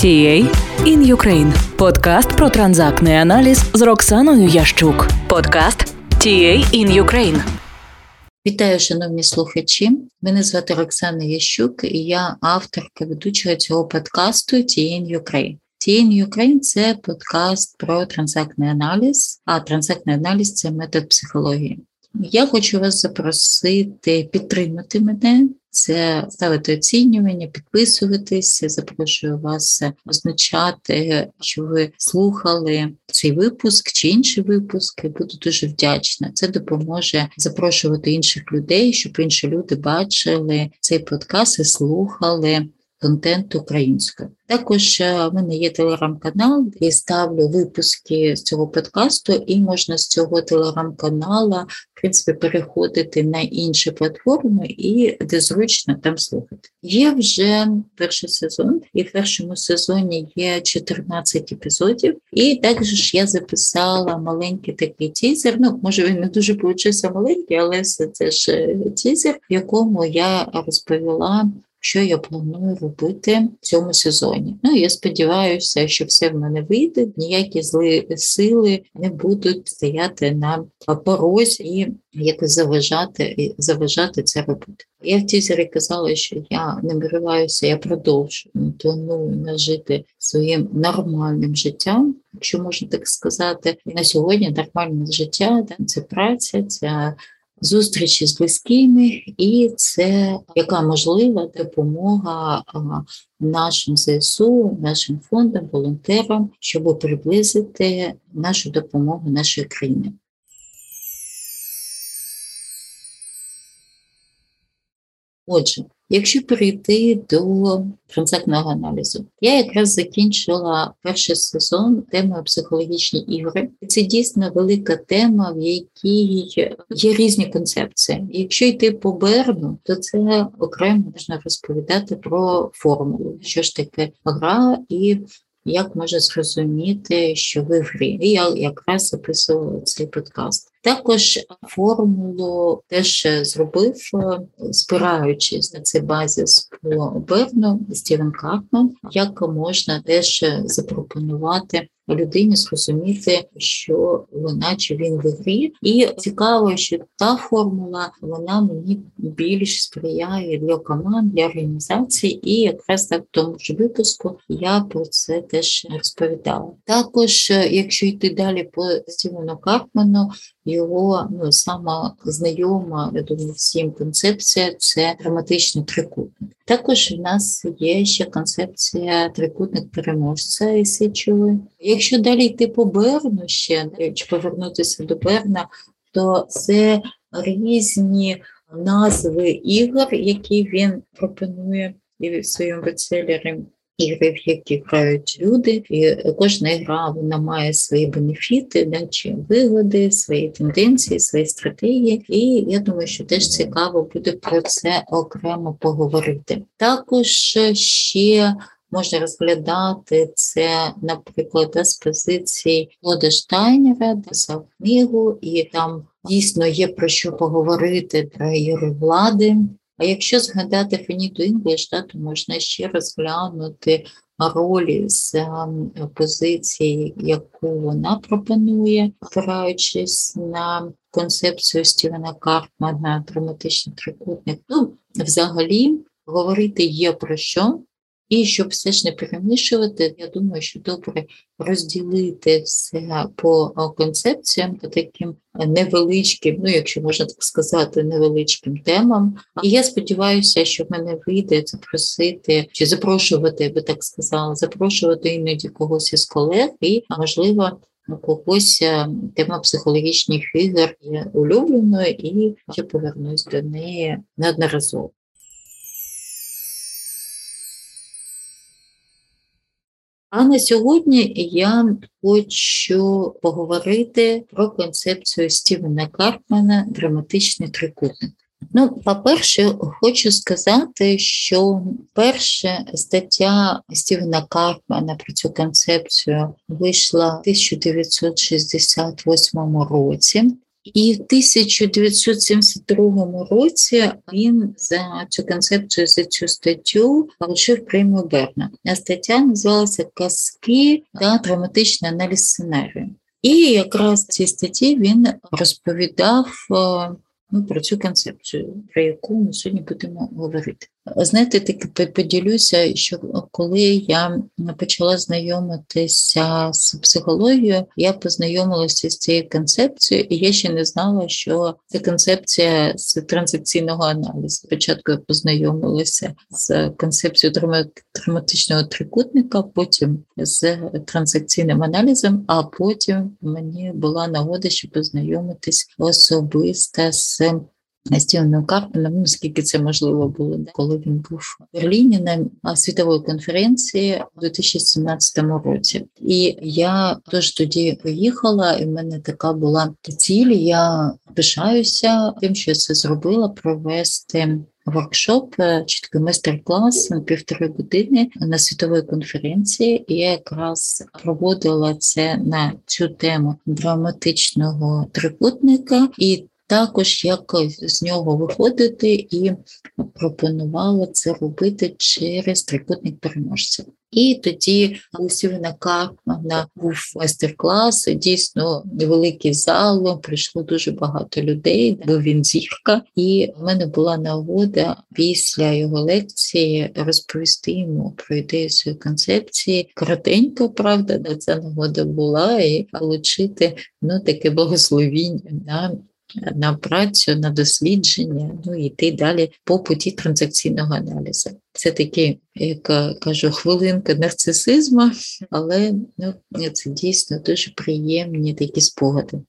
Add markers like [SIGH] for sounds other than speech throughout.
TA in Ukraine. Подкаст про транзактний аналіз з Роксаною Ящук. Подкаст TA in Ukraine. Вітаю, шановні слухачі. Мене звати Роксана Ящук, і я авторка ведучого цього подкасту TA in Ukraine. In Ukraine – це подкаст про транзактний аналіз, а транзактний аналіз це метод психології. Я хочу вас запросити підтримати мене це ставити оцінювання, підписуватися. Запрошую вас означати, що ви слухали цей випуск чи інший випуск. Буду дуже вдячна. Це допоможе запрошувати інших людей, щоб інші люди бачили цей подкаст і слухали контент українською. Також е, в мене є телеграм-канал, де ставлю випуски з цього подкасту, і можна з цього телеграм-канала в принципі переходити на інші платформи і де зручно там слухати. Є вже перший сезон, і в першому сезоні є 14 епізодів. І також я записала маленький такий тізер. Ну, може він не дуже получився маленький, але це ж е, тізер, в якому я розповіла що я планую робити в цьому сезоні. Ну я сподіваюся, що все в мене вийде, ніякі злі сили не будуть стояти на порозі і якось заважати заважати це робити. Я в тізері казала, що я не вириваюся, я продовжую планую нажити своїм нормальним життям, якщо можна так сказати. На сьогодні нормальне життя це праця, це зустрічі з близькими, і це яка можлива допомога нашим ЗСУ, нашим фондам, волонтерам, щоб приблизити нашу допомогу нашої країни. Отже, Якщо перейти до транзактного аналізу, я якраз закінчила перший сезон темою психологічні ігри. Це дійсно велика тема, в якій є різні концепції. Якщо йти по Берну, то це окремо можна розповідати про формулу, що ж таке гра і як можна зрозуміти, що ви в грі. І я якраз записувала цей подкаст. Також формулу теж зробив, е, спираючись на цей базіс по Берну Стівен Карпман, як можна теж запропонувати людині зрозуміти, що вона чи він в грі. І цікаво, що та формула вона мені більш сприяє для команд, для організації, і якраз так в тому ж випуску я про це теж розповідала. Також, е, якщо йти далі по Стівену Карпману, його ну, сама знайома, я думаю, всім концепція це драматичний трикутник. Також в нас є ще концепція трикутник переможця і січовий. Якщо далі йти по Берну ще, чи повернутися до Берна, то це різні назви ігор, які він пропонує і в своєму бестселері ігри, в які грають люди, і кожна гра вона має свої бенефіти, да, чи вигоди, свої тенденції, свої стратегії. І я думаю, що теж цікаво буде про це окремо поговорити. Також ще. Можна розглядати це, наприклад, з позиції Клода Штайнера, писав книгу, і там дійсно є про що поговорити про ігри влади, а якщо згадати Феніту Інгліш, то можна ще розглянути ролі з ем, позиції, яку вона пропонує, опираючись на концепцію Стівена Карпмана, драматичний трикутник. Ну, взагалі, говорити є про що. І щоб все ж не перемішувати, я думаю, що добре розділити все по концепціям, по таким невеличким, ну якщо можна так сказати, невеличким темам. І я сподіваюся, що в мене вийде запросити чи запрошувати, я би так сказала, запрошувати іноді когось із колег, і можливо. Когось тема психологічних ігор є улюбленою, і я повернусь до неї неодноразово. А на сьогодні я хочу поговорити про концепцію Стівена Карпмана драматичний трикутник. Ну, по-перше, хочу сказати, що перша стаття Стівена Карпмана про цю концепцію вийшла в 1968 році. І в 1972 році він за цю концепцію, за цю статтю отримав премію Берна. А стаття називалася Казки та драматичний аналіз сценарію. І якраз в цій статті він розповідав е, ну, про цю концепцію, про яку ми сьогодні будемо говорити. Знаєте, так поділюся, що коли я почала знайомитися з психологією, я познайомилася з цією концепцією, і я ще не знала, що це концепція з транзакційного аналізу. Спочатку я познайомилася з концепцією драматичного трикутника, потім з транзакційним аналізом, а потім мені була нагода, щоб познайомитись особисто з Стівеном Карпеном, наскільки це можливо було, коли він був в Берліні на світової конференції у 2017 році. І я теж тоді поїхала, і в мене така була ціль. Я пишаюся тим, що я це зробила, провести. Воркшоп, е, чіткий майстер-клас на півтори години на світовій конференції. І я якраз проводила це на цю тему драматичного трикутника, і також як з нього виходити і пропонувала це робити через трикутник переможця. І тоді у Стівена Карпмана був майстер-клас, дійсно невеликий зал, прийшло дуже багато людей, бо він зірка, і в мене була нагода після його лекції розповісти йому про ідею своєї концепції. Коротенько, правда, ця нагода була, і отримати ну, таке благословіння на на працю, на дослідження, ну і йти далі по путі транзакційного аналізу. Це такі, як кажу, хвилинка нарцисизму, але ну, це дійсно дуже приємні такі спогади.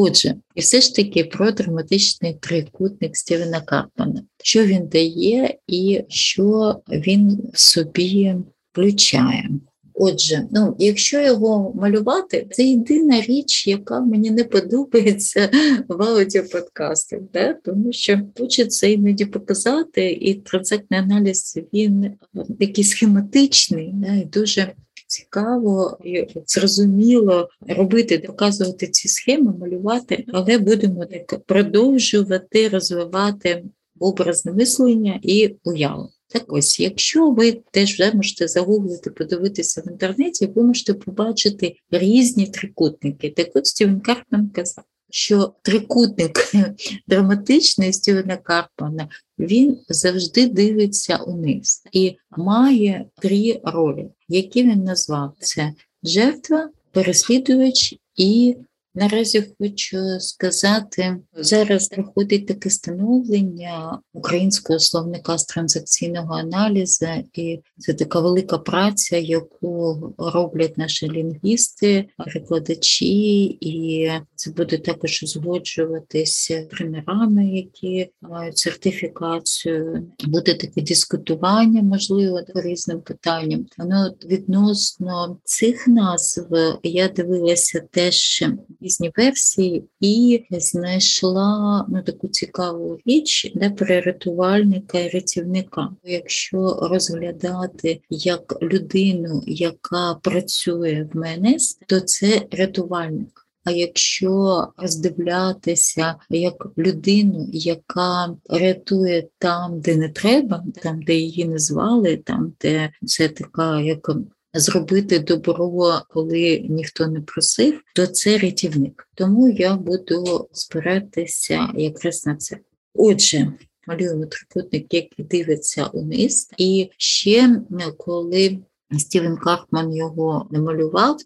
Отже, і все ж таки про драматичний трикутник Стівена Карпмана. Що він дає і що він собі включає. Отже, ну якщо його малювати, це єдина річ, яка мені не подобається в аудіоподкастах, да? тому що хочеться іноді показати, і транзактний аналіз він е, такий схематичний, да? і дуже цікаво і зрозуміло робити, показувати ці схеми, малювати, але будемо так продовжувати розвивати образне мислення і уяву. Так ось, якщо ви теж вже можете загуглити, подивитися в інтернеті, ви можете побачити різні трикутники. Так от Стівен Карпман казав, що трикутник [LAUGHS] драматичний Стівена Карпмана, він завжди дивиться униз і має три ролі, які він назвав: це жертва, переслідувач і Наразі хочу сказати, зараз проходить таке становлення українського словника з транзакційного аналізу, і це така велика праця, яку роблять наші лінгвісти, перекладачі, і це буде також узгоджуватися тренерами, які мають сертифікацію. Буде таке дискутування, можливо, по різним питанням. Воно відносно цих назв я дивилася теж різні версії і знайшла ну, таку цікаву річ де про рятувальника і рятівника. Якщо розглядати як людину, яка працює в МНС, то це рятувальник. А якщо роздивлятися як людину, яка рятує там, де не треба, там, де її не звали, там де це така як зробити добро, коли ніхто не просив, то це рятівник. Тому я буду спиратися якраз на це. Отже, малюємо трикутник, який дивиться униз, і ще коли Стівен Карпман його намалював,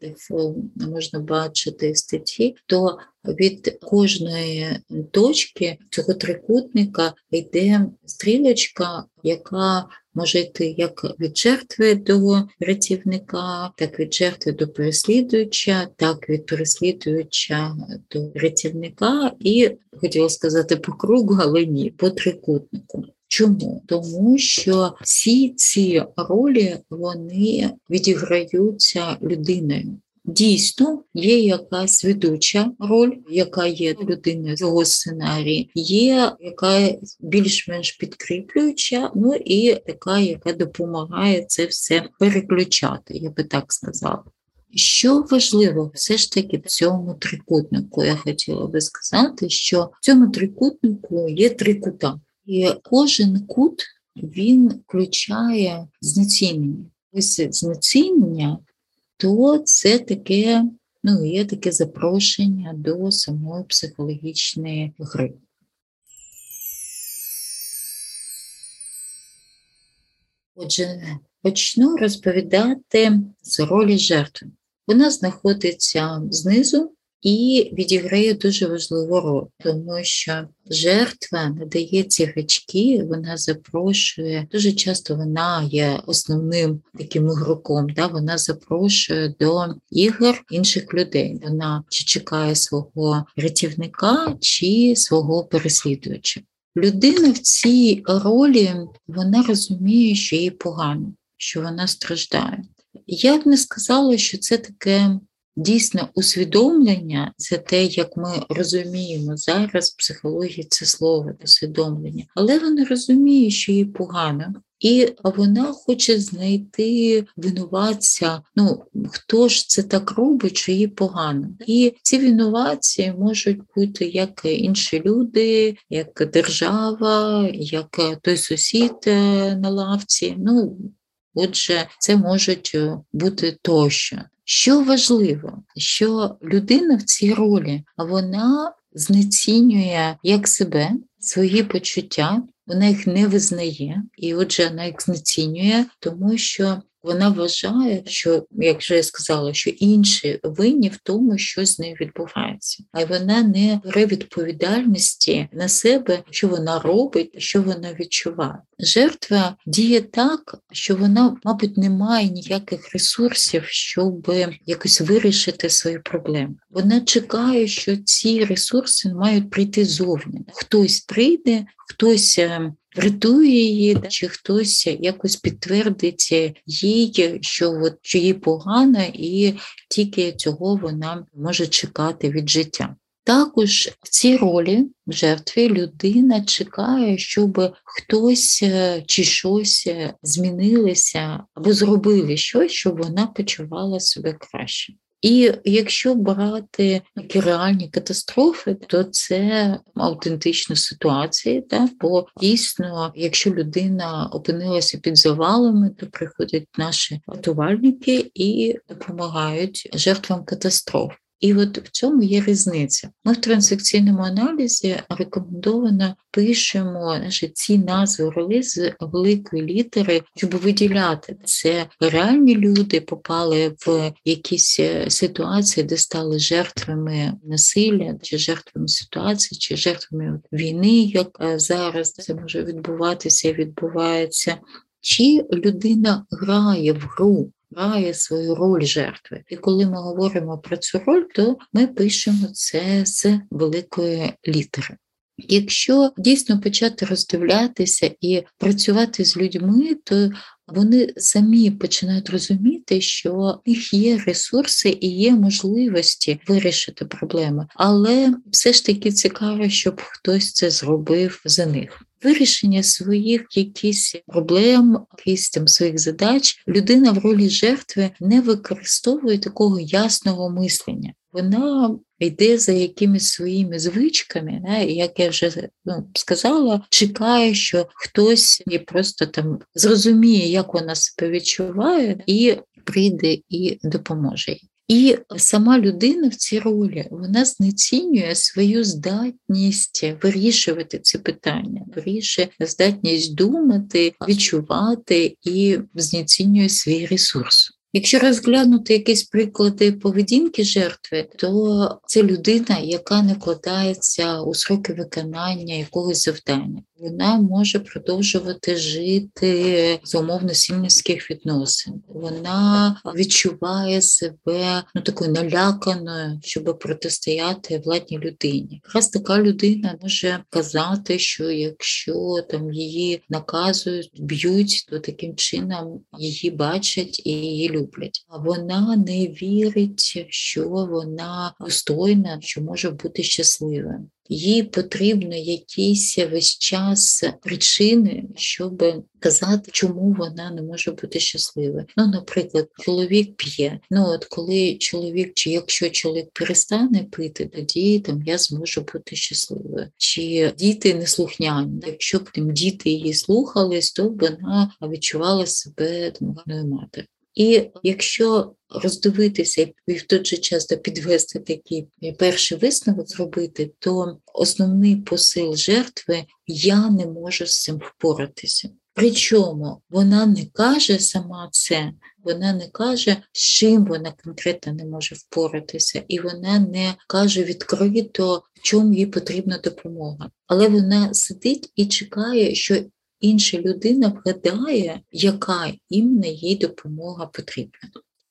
можна бачити в статті, то від кожної точки цього трикутника йде стрілочка, яка може йти як від жертви до рятівника, так від жертви до переслідувача, так від переслідувача до рятівника, і хотіла сказати по кругу, але ні, по трикутнику. Чому? Тому що всі ці ролі вони відіграються людиною. Дійсно, є якась ведуча роль, яка є людиною цього сценарії, є яка більш-менш підкріплююча, ну і така, яка допомагає це все переключати, я би так сказала. Що важливо, все ж таки в цьому трикутнику я хотіла би сказати, що в цьому трикутнику є три кута, і кожен кут він включає знецінення. Ось знецінення, то це таке, ну, є таке запрошення до самої психологічної гри. Отже, почну розповідати з ролі жертви. Вона знаходиться знизу і відіграє дуже важливу роль, тому що жертва надає ці гачки, вона запрошує, дуже часто вона є основним таким ігроком, да? вона запрошує до ігор інших людей. Вона чи чекає свого рятівника, чи свого переслідувача. Людина в цій ролі вона розуміє, що їй погано, що вона страждає. Я б не сказала, що це таке дійсне усвідомлення, це те, як ми розуміємо зараз в психології це слово усвідомлення, але вона розуміє, що їй погано. І вона хоче знайти винуватця. Ну хто ж це так робить, що їй погано? І ці винуватці можуть бути як інші люди, як держава, як той сусід е, на лавці. Ну Отже, це можуть е, бути тощо. Що важливо, що людина в цій ролі вона знецінює як себе, свої почуття, вона їх не визнає, і отже, вона їх знецінює, тому що вона вважає, що, як вже я сказала, що інші винні в тому, що з нею відбувається, а вона не бере відповідальності на себе, що вона робить, що вона відчуває. Жертва діє так, що вона, мабуть, не має ніяких ресурсів, щоб якось вирішити свої проблеми. Вона чекає, що ці ресурси мають прийти зовні. Хтось прийде, хтось е, врятує її, чи хтось якось підтвердить їй, що от що їй погано, і тільки цього вона може чекати від життя. Також в цій ролі в жертві людина чекає, щоб хтось е, чи щось е, змінилося або зробили щось, щоб вона почувала себе краще. І якщо брати такі реальні катастрофи, то це автентичні ситуації, да? бо дійсно, якщо людина опинилася під завалами, то приходять наші рятувальники і допомагають жертвам катастроф. І от в цьому є різниця. Ми в транзакційному аналізі рекомендовано пишемо значить, ці назви ролей з великої літери, щоб виділяти це реальні люди попали в якісь е, ситуації, де стали жертвами насилля, чи жертвами ситуації, чи жертвами війни, як е, зараз це може відбуватися відбувається. Чи людина грає в гру, грає свою роль жертви. І коли ми говоримо про цю роль, то ми пишемо це з великої літери. Якщо дійсно почати роздивлятися і працювати з людьми, то вони самі починають розуміти, що в них є ресурси і є можливості вирішити проблеми, але все ж таки цікаво, щоб хтось це зробив за них. Вирішення своїх якісь проблем, якісь там своїх задач, людина в ролі жертви не використовує такого ясного мислення. Вона йде за якимись своїми звичками, не, як я вже ну, сказала, чекає, що хтось їй просто там зрозуміє, як вона себе відчуває, і прийде і допоможе. І сама людина в цій ролі вона знецінює свою здатність вирішувати ці питання, вирішує здатність думати, відчувати і знецінює свій ресурс. Якщо розглянути якісь приклади поведінки жертви, то це людина, яка не вкладається у сроки виконання якогось завдання. Вона може продовжувати жити з умовно сім'їських відносин. Вона відчуває себе ну такою наляканою, щоб протистояти владній людині. Якраз така людина може казати, що якщо там її наказують, б'ють, то таким чином її бачать і її люблять. А вона не вірить, що вона достойна, що може бути щаслива. Їй потрібно якісь весь час причини, щоб казати, чому вона не може бути щасливою. Ну, наприклад, чоловік п'є. Ну от коли чоловік, чи якщо чоловік перестане пити, тоді там я зможу бути щасливою. Чи діти не слухняні? Якщо б тим діти її слухались, то вона відчувала себе там гарною матері. І якщо роздивитися і в той же час підвести такий перший висновок зробити, то основний посил жертви я не можу з цим впоратися. Причому вона не каже сама це, вона не каже, з чим вона конкретно не може впоратися, і вона не каже відкрито, в чому їй потрібна допомога. Але вона сидить і чекає, що інша людина вгадає, яка іменно їй допомога потрібна.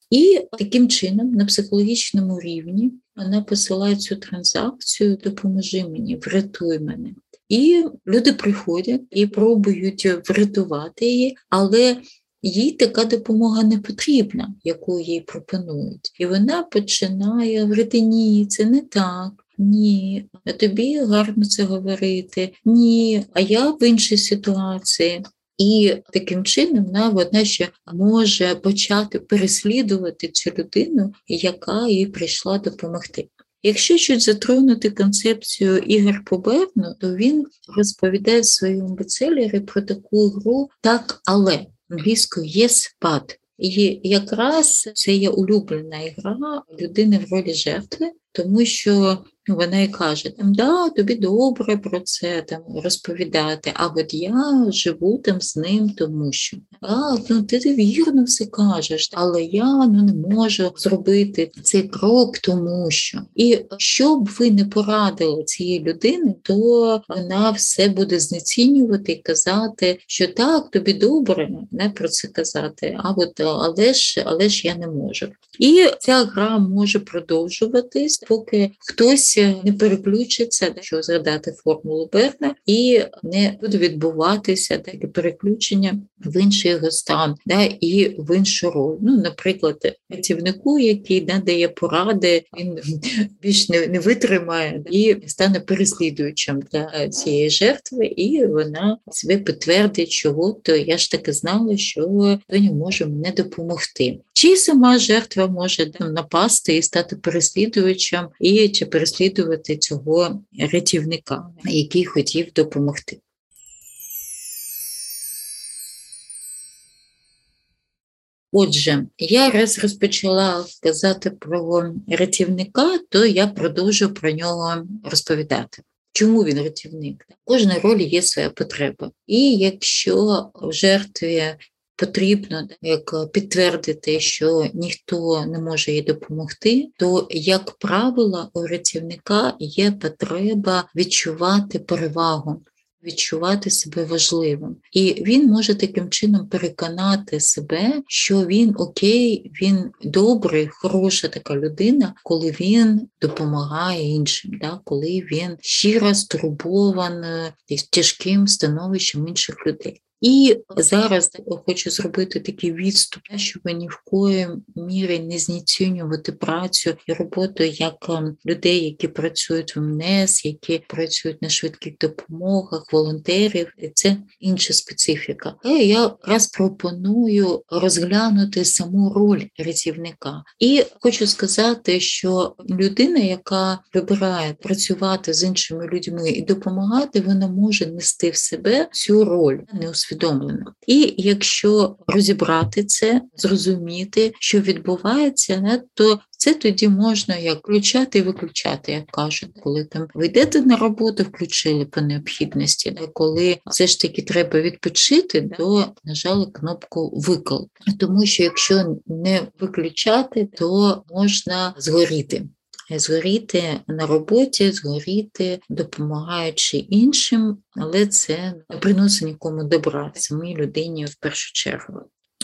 І таким чином, на психологічному рівні, вона посилає цю транзакцію, допоможи мені, врятуй мене. І люди приходять і пробують врятувати її, але їй така допомога не потрібна, яку їй пропонують. І вона починає говорити, ні, це не так. Ні, тобі гарно це говорити. Ні, а я в іншій ситуації. І таким чином вона ще може почати переслідувати цю людину, яка їй прийшла допомогти. Якщо щось затронути концепцію Ігор Поберну, то він розповідає своєму бестселері про таку гру так, але англійською «yes, but». І якраз це є улюблена гра людини в ролі жертви, тому що вона і каже, там, да, тобі добре про це там розповідати, а от я живу там з ним, тому що а, ну, ти, вірно все кажеш, але я ну, не можу зробити цей крок, тому що. І що б ви не порадили цієї людини, то вона все буде знецінювати і казати, що так, тобі добре, не про це казати, а от але ж, але ж я не можу. І ця гра може продовжуватись, поки хтось не переключиться, що згадати формулу Берна, і не буде відбуватися таке переключення в інший стан, да, і в іншу роль. Ну, наприклад, працівнику, який надає поради, він [LAUGHS] більш не, не витримає і стане переслідуючим для цієї жертви, і вона себе підтвердить, що от я ж таки знала, що не може мені допомогти. Чи сама жертва може напасти і стати переслідувачем, і чи переслідувати цього рятівника, який хотів допомогти. Отже, я раз розпочала казати про рятівника, то я продовжу про нього розповідати. Чому він рятівник? В кожній ролі є своя потреба. І якщо в жертві потрібно як підтвердити, що ніхто не може їй допомогти, то, як правило, у рятівника є потреба відчувати перевагу. Відчувати себе важливим, і він може таким чином переконати себе, що він окей, він добрий, хороша така людина, коли він допомагає іншим, да? коли він щиро стурбований тяжким становищем інших людей. І зараз хочу зробити такий відступ, щоб ні в кої мірі не знецінювати працю і роботу як ем, людей, які працюють в МНЕС, які працюють на швидких допомогах, волонтерів. Це інша специфіка. Але я якраз пропоную розглянути саму роль рятівника. І хочу сказати, що людина, яка вибирає працювати з іншими людьми і допомагати, вона може нести в себе цю роль не усвідомлено. І якщо розібрати це, зрозуміти, що відбувається, то це тоді можна як включати і виключати, як кажуть, коли там ви йдете на роботу, включили по необхідності. Коли все ж таки треба відпочити, то нажали кнопку викл. Тому що якщо не виключати, то можна згоріти згоріти на роботі, згоріти, допомагаючи іншим, але це не приносить нікому добра, самій людині в першу чергу.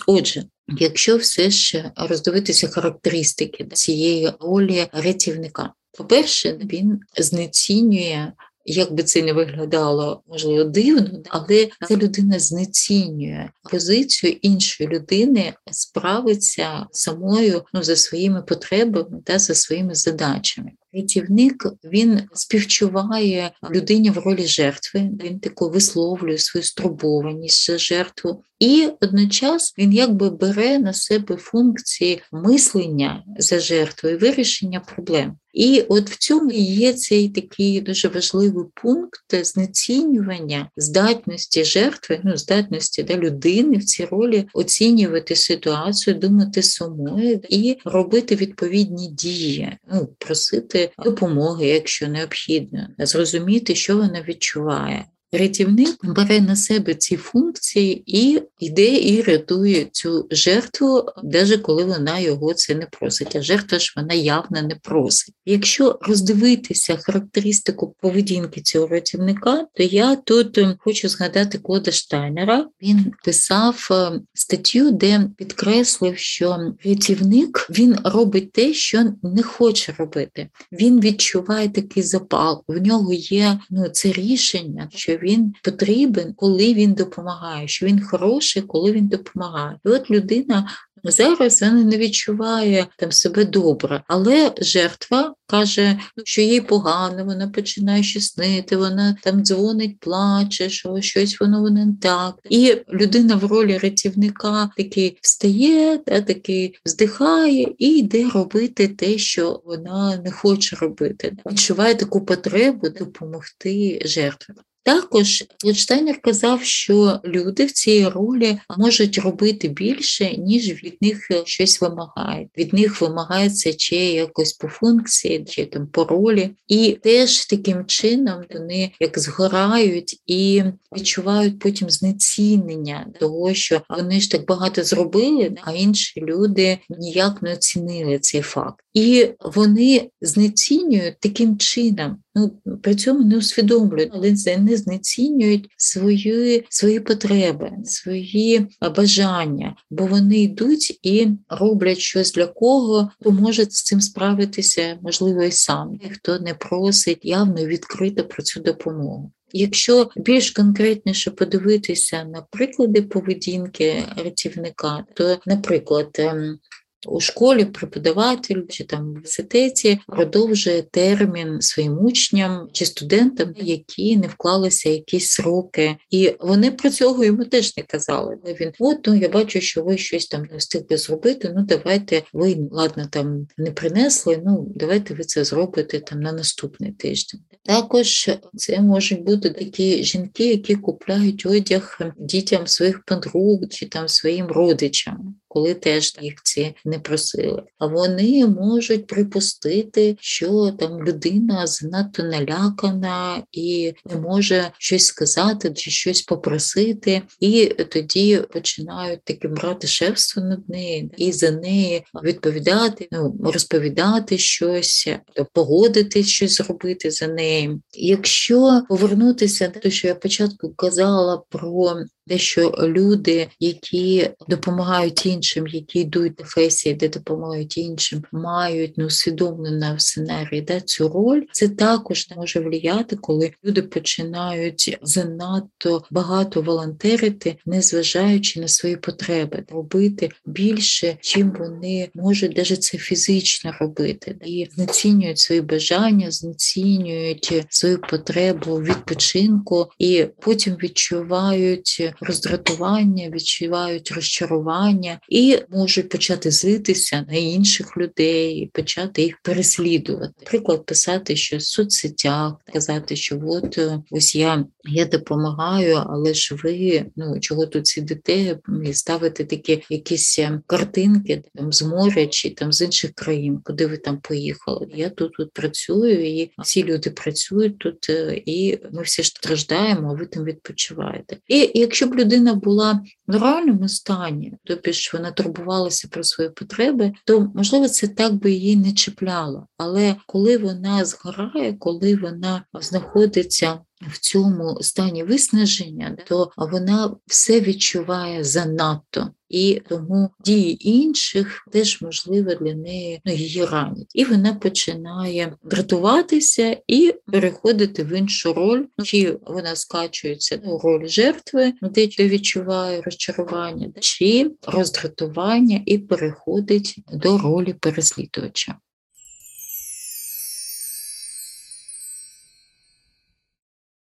Отже, якщо все ще роздивитися характеристики цієї ролі рятівника, по-перше, він знецінює як би це не виглядало, можливо, дивно, але ця людина знецінює позицію іншої людини, справиться самою ну, за своїми потребами та за своїми задачами. Рятівник він співчуває людині в ролі жертви, він тако висловлює свою стурбованість жертву, і одночас він якби бере на себе функції мислення за жертвою, вирішення проблем. І от в цьому є цей такий дуже важливий пункт знецінювання здатності жертви, ну здатності да, людини в цій ролі оцінювати ситуацію, думати самою і робити відповідні дії, ну просити допомоги, якщо необхідно, зрозуміти, що вона відчуває. Рятівник бере на себе ці функції і йде і рятує цю жертву, навіть коли вона його це не просить. А жертва ж вона явно не просить. Якщо роздивитися характеристику поведінки цього рятівника, то я тут ем, хочу згадати Клода Штайнера. Він писав ем, статтю, де підкреслив, що рятівник він робить те, що не хоче робити. Він відчуває такий запал. В нього є ну це рішення, що він потрібен, коли він допомагає, що він хороший, коли він допомагає. І от людина зараз вона не відчуває там себе добре, але жертва каже, ну, що їй погано, вона починає щаснити, вона там дзвонить, плаче, що щось воно не так. І людина в ролі рятівника такий встає, та, такий вздихає і йде робити те, що вона не хоче робити. Відчуває таку потребу допомогти жертві. Також Лідштайнер казав, що люди в цій ролі можуть робити більше, ніж від них щось вимагають. Від них вимагається чи якось по функції, чи там по ролі. І теж таким чином вони як згорають і відчувають потім знецінення того, що вони ж так багато зробили, а інші люди ніяк не оцінили цей факт. І вони знецінюють таким чином. Ну, при цьому не усвідомлюють, але не знецінюють свої свої потреби, свої бажання, бо вони йдуть і роблять щось для кого, хто може з цим справитися, можливо, і сам, хто не просить явно відкрито про цю допомогу. Якщо більш конкретніше подивитися на приклади поведінки рятівника, то, наприклад, ем, у школі преподаватель чи там в університеті продовжує термін своїм учням чи студентам, які не вклалися якісь сроки, і вони про цього йому теж не казали. Він от ну я бачу, що ви щось там не встигли зробити. Ну давайте ви ладно там не принесли. Ну давайте ви це зробите там на наступний тиждень. Також це можуть бути такі жінки, які купляють одяг дітям своїх подруг чи там своїм родичам коли теж їх ці не просили. А вони можуть припустити, що там людина занадто налякана і не може щось сказати чи щось попросити, і тоді починають таке брати шефство над нею і за неї відповідати, ну розповідати щось, погодити щось зробити за нею. Якщо повернутися до того, що я початку казала про те, що люди, які допомагають іншим, які йдуть до професії, де допомагають іншим, мають неусвідомлено в сценарії да, цю роль, це також може влияти, коли люди починають занадто багато волонтерити, незважаючи на свої потреби, робити більше, чим вони можуть навіть це фізично робити, і знецінюють свої бажання, знецінюють свою потребу відпочинку, і потім відчувають роздратування, відчувають розчарування і можуть почати злитися на інших людей, почати їх переслідувати. Наприклад, писати, що в соцсетях, казати, що от е, ось я я допомагаю, але ж ви ну чого тут сидите і ставите такі якісь е, картинки там з моря чи там з інших країн, куди ви там поїхали. Я тут тут працюю, і всі люди працюють тут, е, і ми всі страждаємо, а ви там відпочиваєте. І якщо б людина була в нормальному стані, тобто що вона турбувалася про свої потреби, то можливо це так би її не чіпляло. Але коли вона згорає, коли вона знаходиться в цьому стані виснаження, то вона все відчуває занадто. І тому дії інших теж можливо для неї ну, її ранять. І вона починає дратуватися і переходити в іншу роль, чи вона скачується у роль жертви, де відчуває розчарування, чи роздратування і переходить до ролі переслідувача.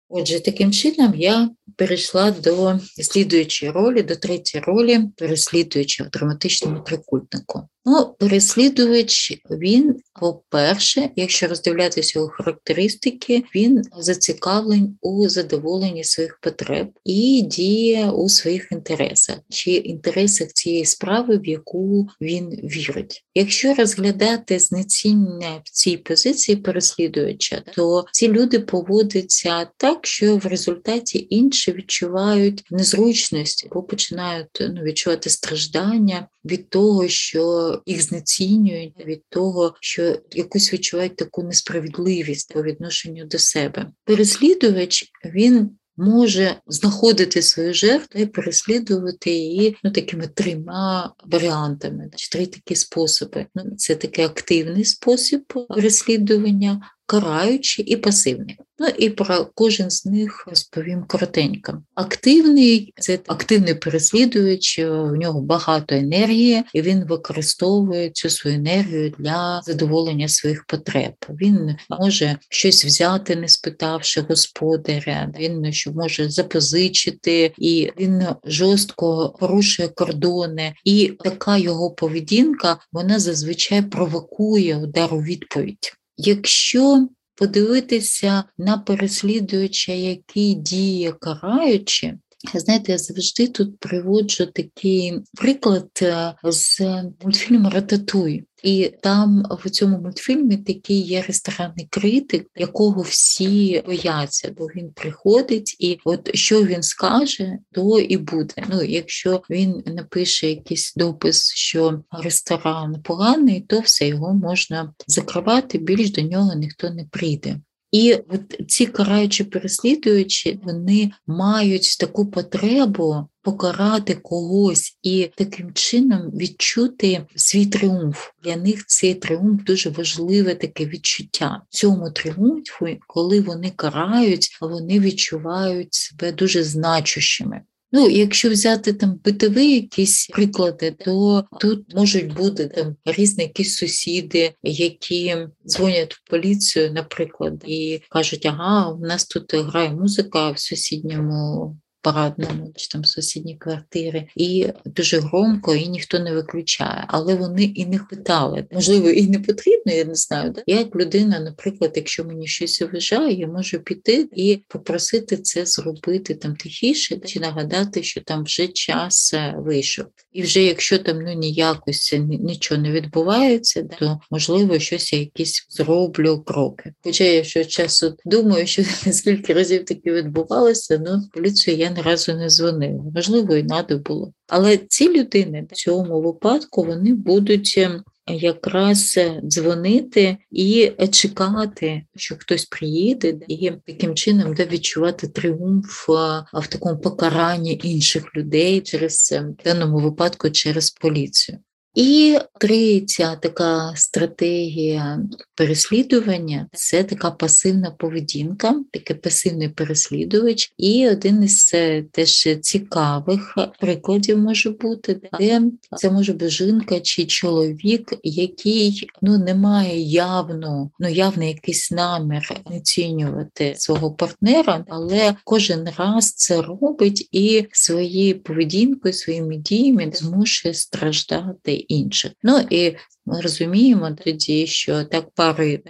Отже, таким чином я перейшла до слідуючої ролі, до третьої ролі, переслідуючи в драматичному трикутнику. Ну, переслідувач, він, по-перше, якщо роздивлятися його характеристики, він зацікавлений у задоволенні своїх потреб і діє у своїх інтересах чи інтересах цієї справи, в яку він вірить. Якщо розглядати знеціння в цій позиції переслідувача, то ці люди поводяться так, що в результаті інші відчувають незручність або починають ну, відчувати страждання від того, що їх знецінюють від того, що якусь відчувають таку несправедливість по відношенню до себе. Переслідувач він. Може знаходити свою жертву і переслідувати її ну, такими трьома варіантами, три такі способи. Ну, Це такий активний спосіб переслідування, караючий і пасивний. Ну і про кожен з них розповім коротенько. Активний це активний переслідувач, в нього багато енергії, і він використовує цю свою енергію для задоволення своїх потреб. Він може щось взяти, не спитавши господаря. Він що може запозичити, і він жорстко порушує кордони. І така його поведінка вона зазвичай провокує удар у відповідь. Якщо подивитися на переслідувача, який діє караючи, знаєте, я завжди тут приводжу такий приклад е, з мультфільму Рататуй. І там в цьому мультфільмі такий є ресторанний критик, якого всі бояться, бо він приходить, і от що він скаже, то і буде. Ну, якщо він напише якийсь допис, що ресторан поганий, то все його можна закривати. Більш до нього ніхто не прийде. І от ці караючі переслідуючі, вони мають таку потребу покарати когось і таким чином відчути свій тріумф. Для них цей тріумф дуже важливе таке відчуття. Цьому тріумфу, коли вони карають, вони відчувають себе дуже значущими. Ну, якщо взяти там битові якісь приклади, то тут можуть бути там різні якісь сусіди, які дзвонять в поліцію, наприклад, і кажуть, ага, у нас тут грає музика в сусідньому парадному чи там сусідній квартири, і дуже громко, і ніхто не виключає. Але вони і не питали. Можливо, і не потрібно, я не знаю. Да? Я як людина, наприклад, якщо мені щось вважає, я можу піти і попросити це зробити там тихіше, чи нагадати, що там вже час е, вийшов. І вже якщо там ну ніякось нічого не відбувається, то можливо щось я якісь зроблю кроки. Хоча я що часу думаю, що [LAUGHS] скільки разів таке відбувалося, ну поліцію я ні разу не дзвонив. Можливо, і надо було. Але ці людини в цьому випадку вони будуть ем, якраз дзвонити і чекати, що хтось приїде, і таким чином де відчувати тріумф в такому покаранні інших людей через ем, в даному випадку через поліцію. І третя така стратегія переслідування це така пасивна поведінка, такий пасивний переслідувач. І один із е, теж цікавих прикладів може бути, де це може бути жінка чи чоловік, який ну не має явно, ну явний якийсь намір оцінювати свого партнера, але кожен раз це робить і своєю поведінкою, своїми діями змушує страждати інших. Ну і ми розуміємо тоді, що так пари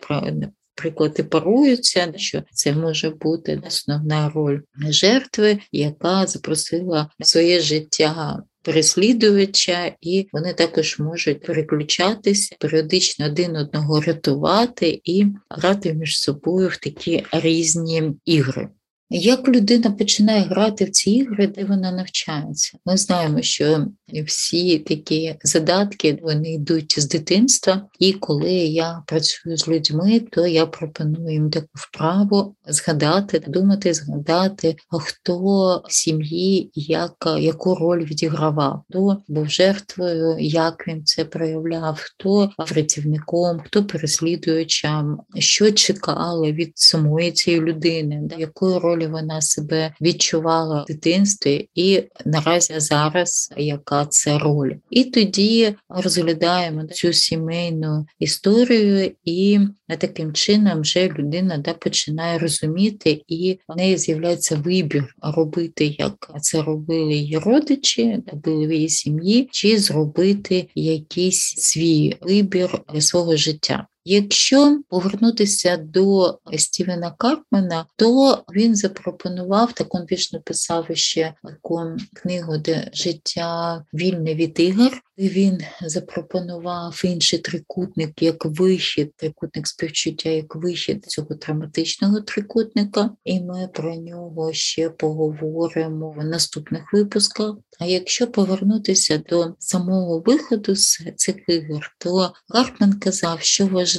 приклади паруються, що це може бути основна роль жертви, яка запросила своє життя. Переслідувача, і вони також можуть переключатися, періодично один одного рятувати і грати між собою в такі різні ігри. Як людина починає грати в ці ігри, де вона навчається? Ми знаємо, що всі такі задатки вони йдуть з дитинства, і коли я працюю з людьми, то я пропоную їм таку вправу згадати, думати, згадати, хто в сім'ї як, яку роль відігравав, хто був жертвою, як він це проявляв, хто працівником, хто переслідуючим, що чекали від самої цієї людини, якою ролі вона себе відчувала в дитинстві, і наразі зараз яка це роль. І тоді розглядаємо цю сімейну історію, і таким чином вже людина да, починає розуміти, і в неї з'являється вибір робити, як це робили її родичі, були в її сім'ї, чи зробити якийсь свій вибір для свого життя. Якщо повернутися до Стівена Карпмена, то він запропонував він більш написав ще таку книгу, де життя вільне від ігор. Він запропонував інший трикутник як вихід, трикутник співчуття як вихід цього травматичного трикутника, і ми про нього ще поговоримо в наступних випусках. А якщо повернутися до самого виходу з цих ігор, то Гартман казав, що важливо,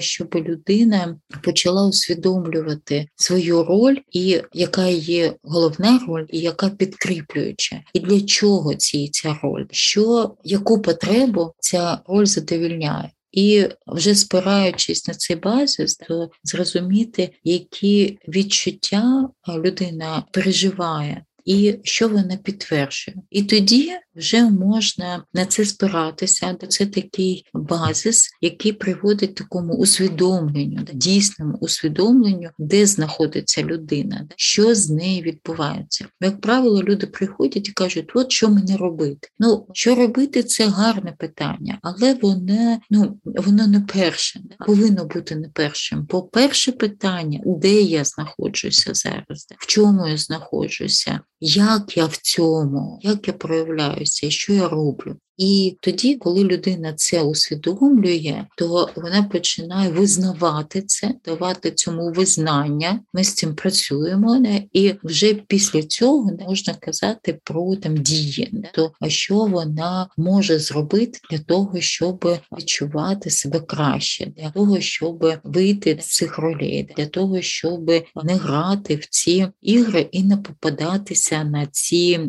щоб людина почала усвідомлювати свою роль, і яка є головна роль, і яка підкріплююча, і для чого ці ця роль, що яку потребу ця роль задовільняє. І вже спираючись на цей базис, то зрозуміти, які відчуття людина переживає, і що вона підтверджує. І тоді вже можна на це спиратися, це такий базис, який приводить такому усвідомленню, дійсному усвідомленню, де знаходиться людина, що з нею відбувається. Як правило, люди приходять і кажуть, от що мені робити. Ну, що робити, це гарне питання, але воно ну, воно не перше, повинно бути не першим. Бо перше питання, де я знаходжуся зараз, в чому я знаходжуся, як я в цьому, як я проявляюся, що я роблю. І тоді, коли людина це усвідомлює, то вона починає визнавати це, давати цьому визнання. Ми з цим працюємо, і вже після цього можна казати про там дії, то що вона може зробити для того, щоб відчувати себе краще, для того, щоб вийти з цих ролей, для того, щоб не грати в ці ігри і не попадатися на ці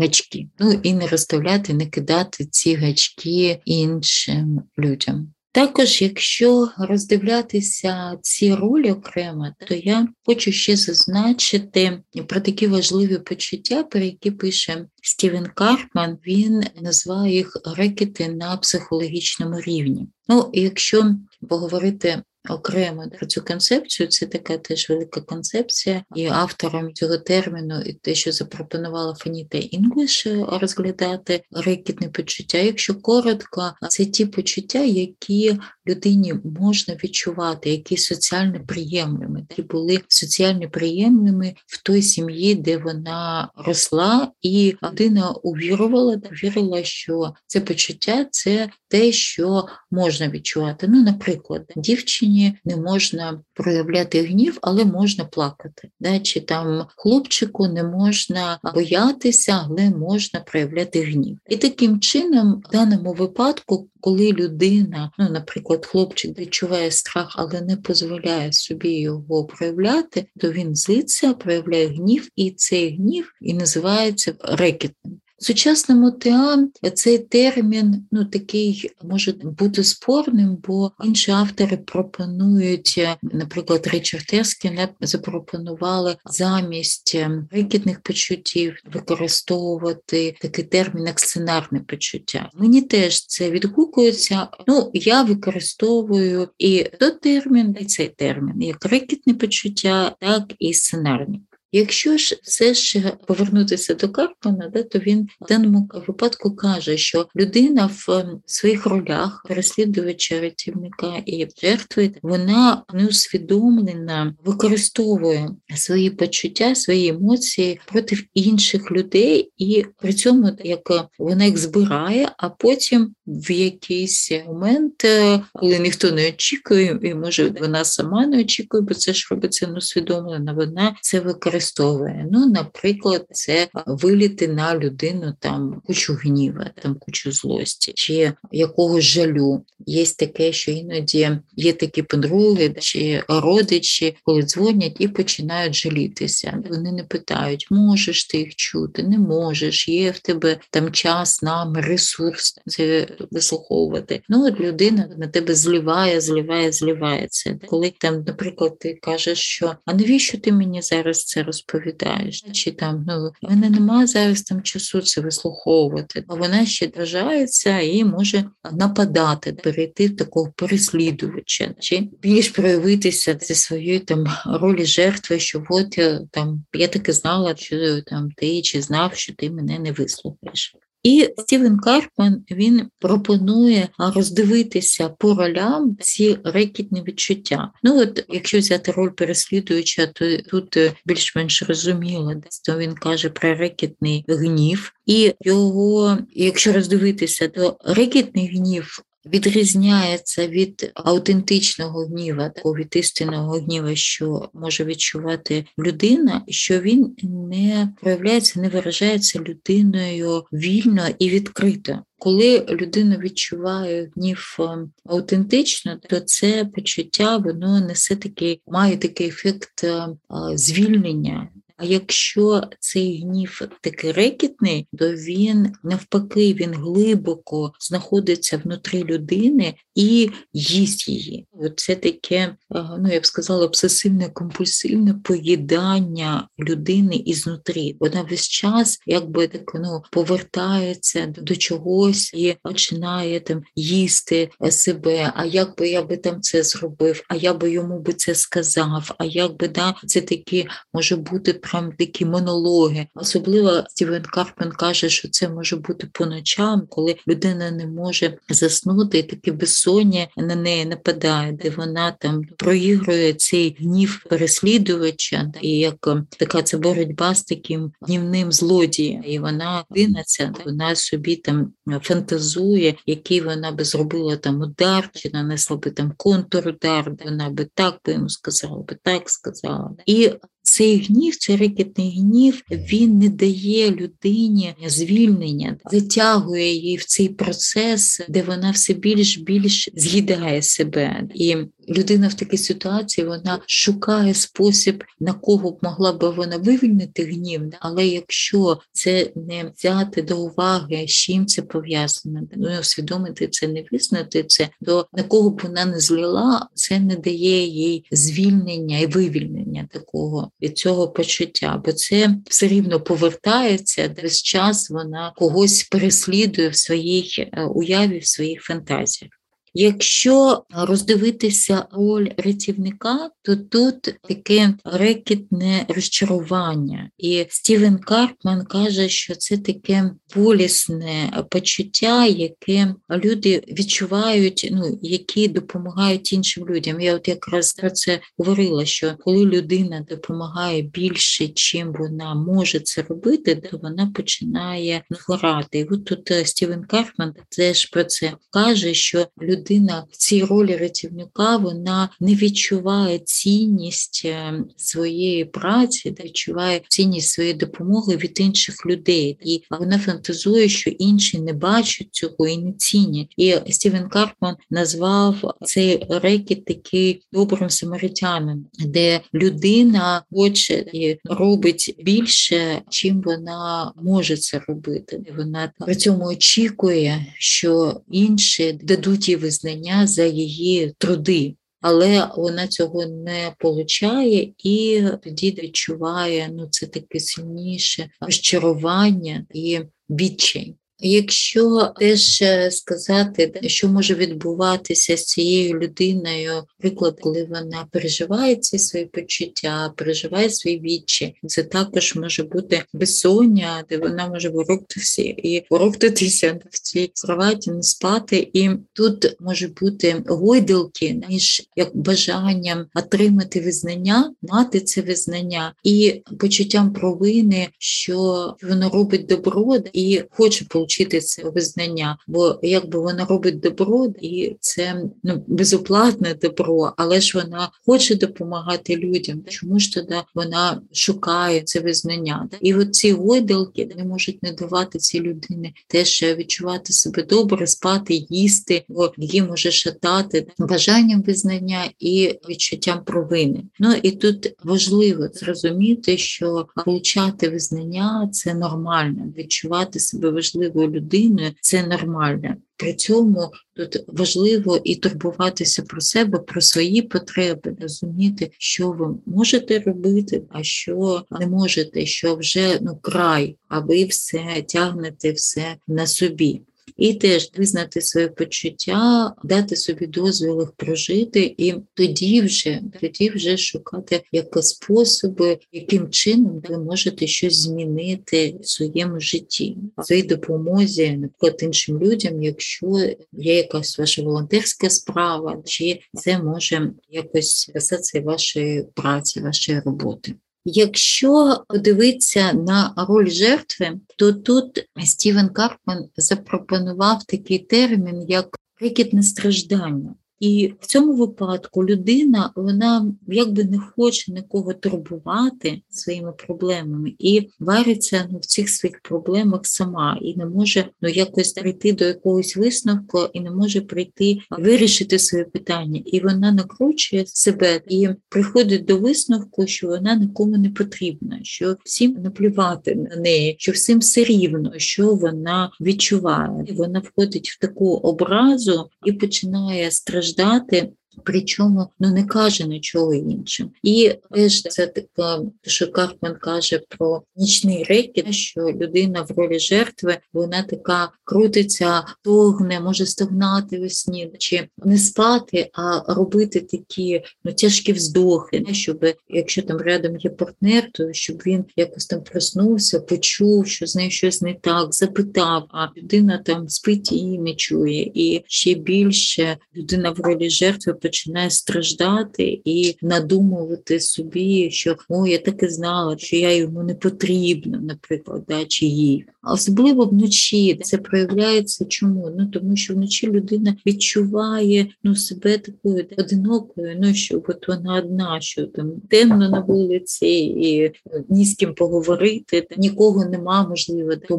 гачки, ну і не розставляти, не кидати ці гачки іншим людям. Також, якщо роздивлятися ці ролі окремо, то я хочу ще зазначити про такі важливі почуття, про які пише Стівен Карпман. Він називає їх рекети на психологічному рівні. Ну, якщо поговорити окремо про цю концепцію. Це така теж велика концепція, і автором цього терміну, і те, що запропонувала Фаніта Інглиш розглядати рекітне почуття. Якщо коротко, це ті почуття, які людині можна відчувати, які соціально приємними, які були соціально приємними в той сім'ї, де вона росла, і людина увірувала, вірила, що це почуття це те, що можна відчувати. Ну, наприклад, дівчині не можна проявляти гнів, але можна плакати. Да? Чи там хлопчику не можна боятися, але можна проявляти гнів. І таким чином, в даному випадку, коли людина, ну, наприклад, хлопчик відчуває страх, але не дозволяє собі його проявляти, то він злиться, проявляє гнів, і цей гнів і називається рекетним. В сучасному ТА цей термін ну такий може бути спорним, бо інші автори пропонують, наприклад, Річард Ескін запропонували замість рикітних почуттів використовувати такий термін, як сценарне почуття. Мені теж це відгукується. Ну, я використовую і той термін, і цей термін, як рикітне почуття, так і сценарні. Якщо ж все ж повернутися до Карпмана, да, то він в даному випадку каже, що людина в ем, своїх ролях переслідувача рятівника і жертви, вона неусвідомлена використовує свої почуття, свої емоції проти інших людей, і при цьому як вона їх збирає, а потім в якийсь момент, е, коли ніхто не очікує, і може вона сама не очікує, бо це ж робиться неусвідомлено, вона це використовує використовує. Ну, наприклад, це виліти на людину там кучу гніва, там кучу злості чи якогось жалю. Є таке, що іноді є такі подруги чи родичі, коли дзвонять і починають жалітися. Вони не питають, можеш ти їх чути, не можеш, є в тебе там час, нам, ресурс це вислуховувати. Ну от людина на тебе зливає, зливає, зливається. Коли там, наприклад, ти кажеш, що а навіщо ти мені зараз це розповідаєш? Чи там ну в мене немає зараз там часу це вислуховувати, а вона ще дражається і може нападати, перейти в такого переслідувача, чи більш проявитися зі своєї там ролі жертви, що от там я таки знала, що там ти чи знав, що ти мене не вислухаєш. І Стівен Карпман він пропонує роздивитися по ролям ці рекітні відчуття. Ну от, якщо взяти роль переслідуюча, то тут е, більш-менш розуміло, то він каже про рекітний гнів, і його, якщо роздивитися, то рекітний гнів відрізняється від аутентичного гніва, такого від істинного гніва, що може відчувати людина, що він не проявляється, не виражається людиною вільно і відкрито. Коли людина відчуває гнів ем, аутентично, то це почуття воно несе такий, має такий ефект ем, звільнення а якщо цей гнів такий рекітний, то він навпаки він глибоко знаходиться внутрі людини і їсть її. Це таке, ну я б сказала, обсесивне компульсивне поїдання людини ізнутрі. Вона весь час якби так ну повертається до чогось і починає там їсти себе. А як би я би там це зробив? А я би йому би це сказав? А як би да це такі може бути прям такі монологи. Особливо Стівен Карпен каже, що це може бути по ночам, коли людина не може заснути, і таке безсоння на неї нападає, де вона там проігрує цей гнів переслідувача, і як така це боротьба з таким гнівним злодієм. І вона динаться, вона собі там фантазує, який вона би зробила там удар, чи нанесла би там контрудар, вона би так би йому сказала, би так сказала. І цей гнів, цей рекетний гнів, він не дає людині звільнення, затягує її в цей процес, де вона все більш більш з'їдає себе. І людина в такій ситуації вона шукає спосіб, на кого б могла б вона вивільнити гнів, але якщо це не взяти до уваги, з чим це пов'язано, не усвідомити це, не визнати це, то на кого б вона не злила, це не дає їй звільнення і вивільнення такого від цього почуття, бо це все рівно повертається, весь час вона когось переслідує в своїй е, уяві, в своїх фантазіях. Якщо роздивитися роль рятівника, то тут таке рекітне розчарування. І Стівен Карпман каже, що це таке болісне почуття, яке люди відчувають, ну які допомагають іншим людям. Я от якраз про це говорила: що коли людина допомагає більше, чим вона може це робити, то вона починає згорати. І от тут е, Стівен Карпман теж про це каже, що людина людина в цій ролі рятівника вона не відчуває цінність е, своєї праці, не відчуває цінність своєї допомоги від інших людей, і вона фантазує, що інші не бачать цього і не цінять. І Стівен Карпман назвав цей рекет такий добрим самаритянином, де людина хоче і робить більше, чим вона може це робити. Вона при цьому очікує, що інші дадуть їй визнання за її труди. Але вона цього не получає і тоді відчуває ну це таке сильніше розчарування і відчай. Якщо теж е, сказати, що може відбуватися з цією людиною, приклад, коли вона переживає ці свої почуття, переживає свої вічі, це також може бути безсоння, де вона може ворухтися і ворухтатися в цій кроваті, не спати. І тут може бути гойдалки між як бажанням отримати визнання, мати це визнання і почуттям провини, що воно робить добро і хоче отримати це визнання. Бо якби вона робить добро, і це ну безоплатне добро, але ж вона хоче допомагати людям. Чому ж тоді вона шукає це визнання? І от ці гойдалки не можуть не давати цій людині теж відчувати себе добре, спати, їсти, бо її може шатати бажанням визнання і відчуттям провини. Ну і тут важливо зрозуміти, що получати визнання це нормально, відчувати себе важливою людиною це нормально. При цьому тут важливо і турбуватися про себе, про свої потреби, розуміти, що ви можете робити, а що не можете, що вже ну край, а ви все тягнете все на собі і теж визнати своє почуття, дати собі дозвіл їх прожити, і тоді вже тоді вже шукати якісь способи, яким чином ви можете щось змінити в своєму житті, в своїй допомозі, наприклад, іншим людям, якщо є якась ваша волонтерська справа, чи це може якось касатися вашої праці, вашої роботи. Якщо подивитися на роль жертви, то тут Стівен Карпман запропонував такий термін, як крикітне страждання. І в цьому випадку людина вона якби не хоче нікого турбувати своїми проблемами і вариться ну, в цих своїх проблемах сама, і не може ну якось прийти до якогось висновку, і не може прийти вирішити своє питання. І вона накручує себе і приходить до висновку, що вона нікому не потрібна, що всім наплювати на неї, що всім все рівно, що вона відчуває. І Вона входить в таку образу і починає страждати страждати причому ну не каже нічого іншим. І теж це така, що Карпман каже про нічний рекет, що людина в ролі жертви, вона така крутиться, тогне, може стогнати у сні, чи не спати, а робити такі ну, тяжкі вздохи, щоб якщо там рядом є партнер, то щоб він якось там проснувся, почув, що з нею щось не так, запитав, а людина там спить і не чує. І ще більше людина в ролі жертви починає страждати і надумувати собі, що о, я так і знала, що я йому не потрібна, наприклад, да, чи їй. Особливо вночі це проявляється чому? Ну тому що вночі людина відчуває ну, себе такою одинокою, ну що от вона одна, що там темно на вулиці, і ні з ким поговорити, та, нікого нема, можливо, хто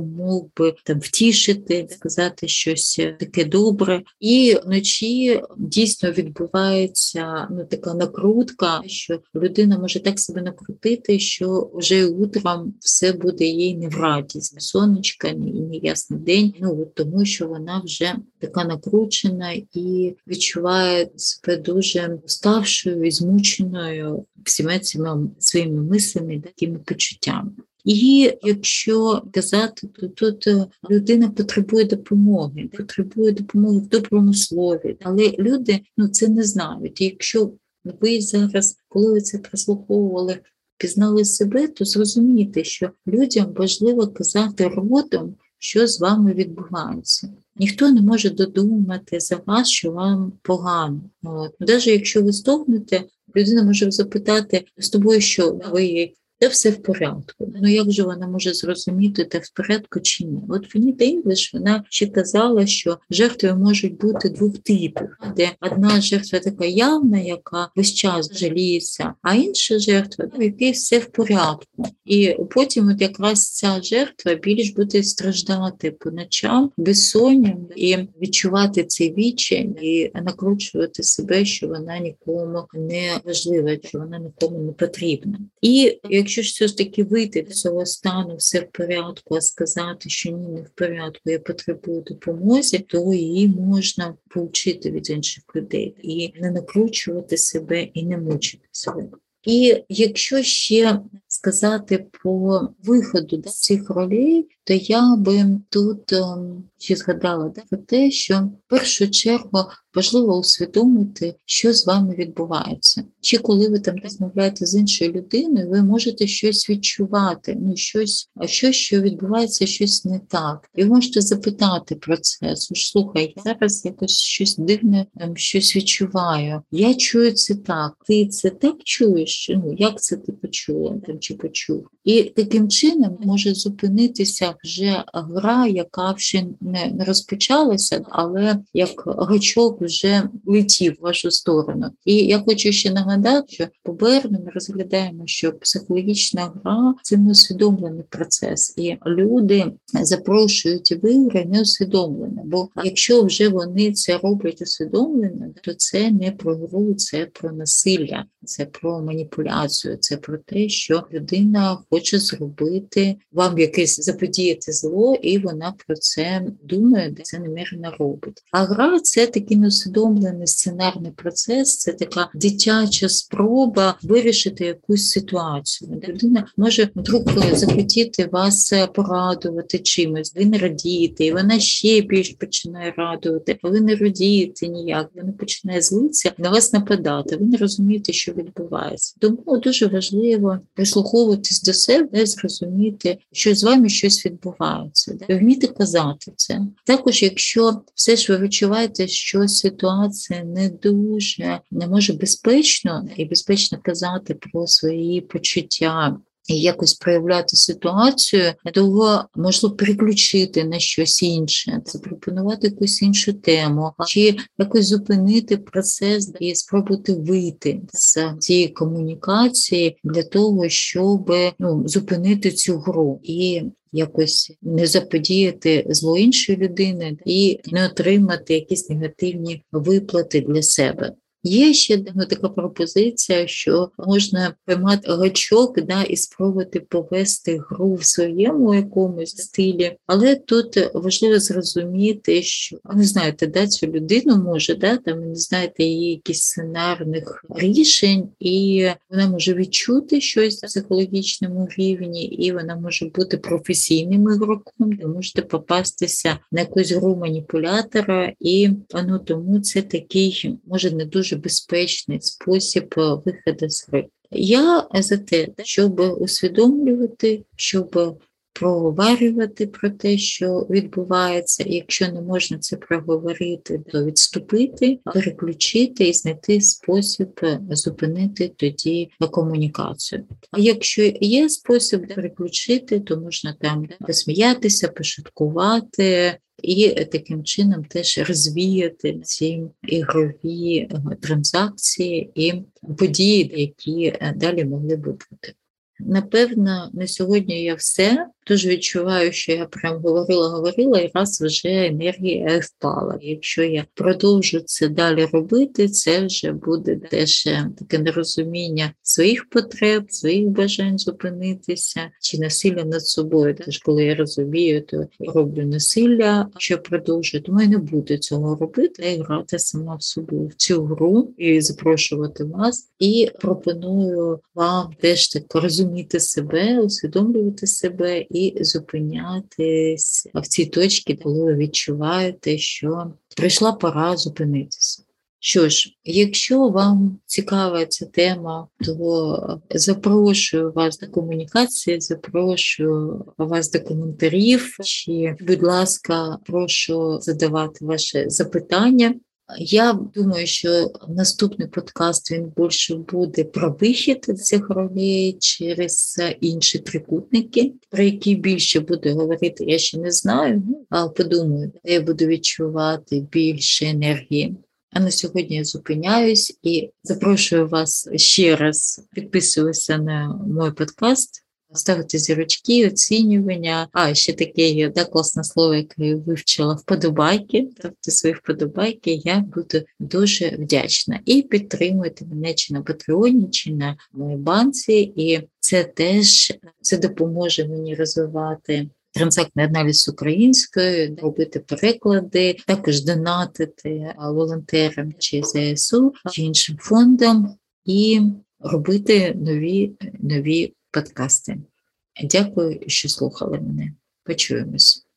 би там втішити, сказати щось таке добре. І вночі дійсно відбувається ну така накрутка, що людина може так себе накрутити, що вже утром все буде їй не в радість. Сон сонечка, і неясний день. Ну от тому, що вона вже така накручена і відчуває себе дуже уставшою і змученою всіма цими своїми мислями, такими почуттями. І якщо казати, то тут е, людина потребує допомоги, потребує допомоги в доброму слові, але люди ну це не знають. Якщо ви зараз, коли ви це прослуховували, пізнали себе, то зрозумійте, що людям важливо казати родом, що з вами відбувається. Ніхто не може додумати за вас, що вам погано. От. Навіть якщо ви стогнете, людина може запитати з тобою, що ви де все в порядку. Ну як же вона може зрозуміти, те в порядку чи ні? От Феніта Інглиш вона ще казала, що жертви можуть бути двох типів, де одна жертва така явна, яка весь час жаліється, а інша жертва, в якій все в порядку. І потім, от якраз ця жертва більш буде страждати по ночам безсонням і відчувати цей вічі, і накручувати себе, що вона нікому не важлива, що вона нікому не потрібна. І якщо ж все ж таки вийти з цього стану, все в порядку, а сказати, що ні, не в порядку, я потребую допомоги, то її можна повчити від інших людей і не накручувати себе і не мучити себе. І якщо ще сказати по виходу з цих ролей, то я би тут ем, ще згадала про те, що в першу чергу важливо усвідомити, що з вами відбувається. Чи коли ви там розмовляєте з іншою людиною, ви можете щось відчувати, ну щось, щось, що відбувається, щось не так. І ви можете запитати про це. Слухай, я зараз якось щось дивне, там щось відчуваю. Я чую це так. Ти це так чуєш? Ну як це ти почула там чи почув? І таким чином може зупинитися вже гра, яка ще не, розпочалася, але як гачок вже летів в вашу сторону. І я хочу ще нагадати, що по ми розглядаємо, що психологічна гра це неусвідомлений процес, і люди запрошують в ігри неусвідомлено. Бо якщо вже вони це роблять усвідомлено, то це не про гру, це про насилля, це про маніпуляцію, це про те, що людина хоче зробити вам якесь заподіяти зло, і вона про це думає, де це немірно робить. А гра це такий неусвідомлений сценарний процес, це така дитяча спроба вирішити якусь ситуацію. Людина може вдруг захотіти вас порадувати чимось, ви не радієте, і вона ще більш починає радувати, а ви не радієте ніяк, вона починає злитися, на вас нападати. Ви не розумієте, що відбувається. Тому дуже важливо прислуховуватись до себе, зрозуміти, що з вами щось відбувається, вміти казати це. Також, якщо все ж ви відчуваєте, що ситуація не дуже не може безпечно і безпечно казати про свої почуття і якось проявляти ситуацію, того можливо переключити на щось інше, запропонувати якусь іншу тему, чи якось зупинити процес і спробувати вийти з цієї комунікації для того, щоб ну, зупинити цю гру і. Якось не заподіяти зло іншої людини і не отримати якісь негативні виплати для себе. Є ще ну, така пропозиція, що можна приймати гачок да, і спробувати повести гру в своєму якомусь стилі, але тут важливо зрозуміти, що ви знаєте, да, цю людину може, да, там не знаєте її якісь сценарних рішень, і вона може відчути щось на психологічному рівні, і вона може бути професійним ігроком, ви можете попастися на якусь гру маніпулятора, і ну, тому це такий може не дуже дуже безпечний спосіб е, виходу з гри. Я за те, щоб усвідомлювати, щоб проговорювати про те, що відбувається, якщо не можна це проговорити, то відступити, переключити і знайти спосіб зупинити тоді комунікацію. А якщо є спосіб переключити, то можна там посміятися, пошуткувати, і таким чином теж розвіяти ці ігрові е, транзакції і події, які е, далі могли би бути. Напевно, на сьогодні я все. Тож відчуваю, що я прям говорила, говорила, і раз вже енергія впала. Якщо я продовжу це далі робити, це вже буде теж е, таке нерозуміння своїх потреб, своїх бажань зупинитися чи насилля над собою. Тож, коли я розумію, то роблю насилля, що продовжую, тому я не буду цього робити, і грати сама в собою в цю гру і запрошувати вас. І пропоную вам теж так розуміти себе, усвідомлювати себе і зупинятись в цій точці, коли ви відчуваєте, що прийшла пора зупинитися. Що ж, якщо вам цікава ця тема, то запрошую вас до комунікації, запрошую вас до коментарів. Чи, будь ласка, прошу задавати ваші запитання. Я думаю, що наступний подкаст він більше буде про вихід цих ролей через інші трикутники, про які більше буду говорити, я ще не знаю. Ну, а подумаю, де я буду відчувати більше енергії. А на сьогодні я зупиняюсь і запрошую вас ще раз підписуватися на мой подкаст ставити зірочки, оцінювання. А ще таке да, класне слово, яке я вивчила вподобайки. Ставте свої вподобайки, я буду дуже вдячна. І підтримуйте мене чи на Патреоні, чи на моїй банці. І це теж це допоможе мені розвивати. Транзактний аналіз українською, робити переклади, також донатити волонтерам чи ЗСУ чи іншим фондам і робити нові нові подкасти. Дякую, що слухали мене. Почуємось.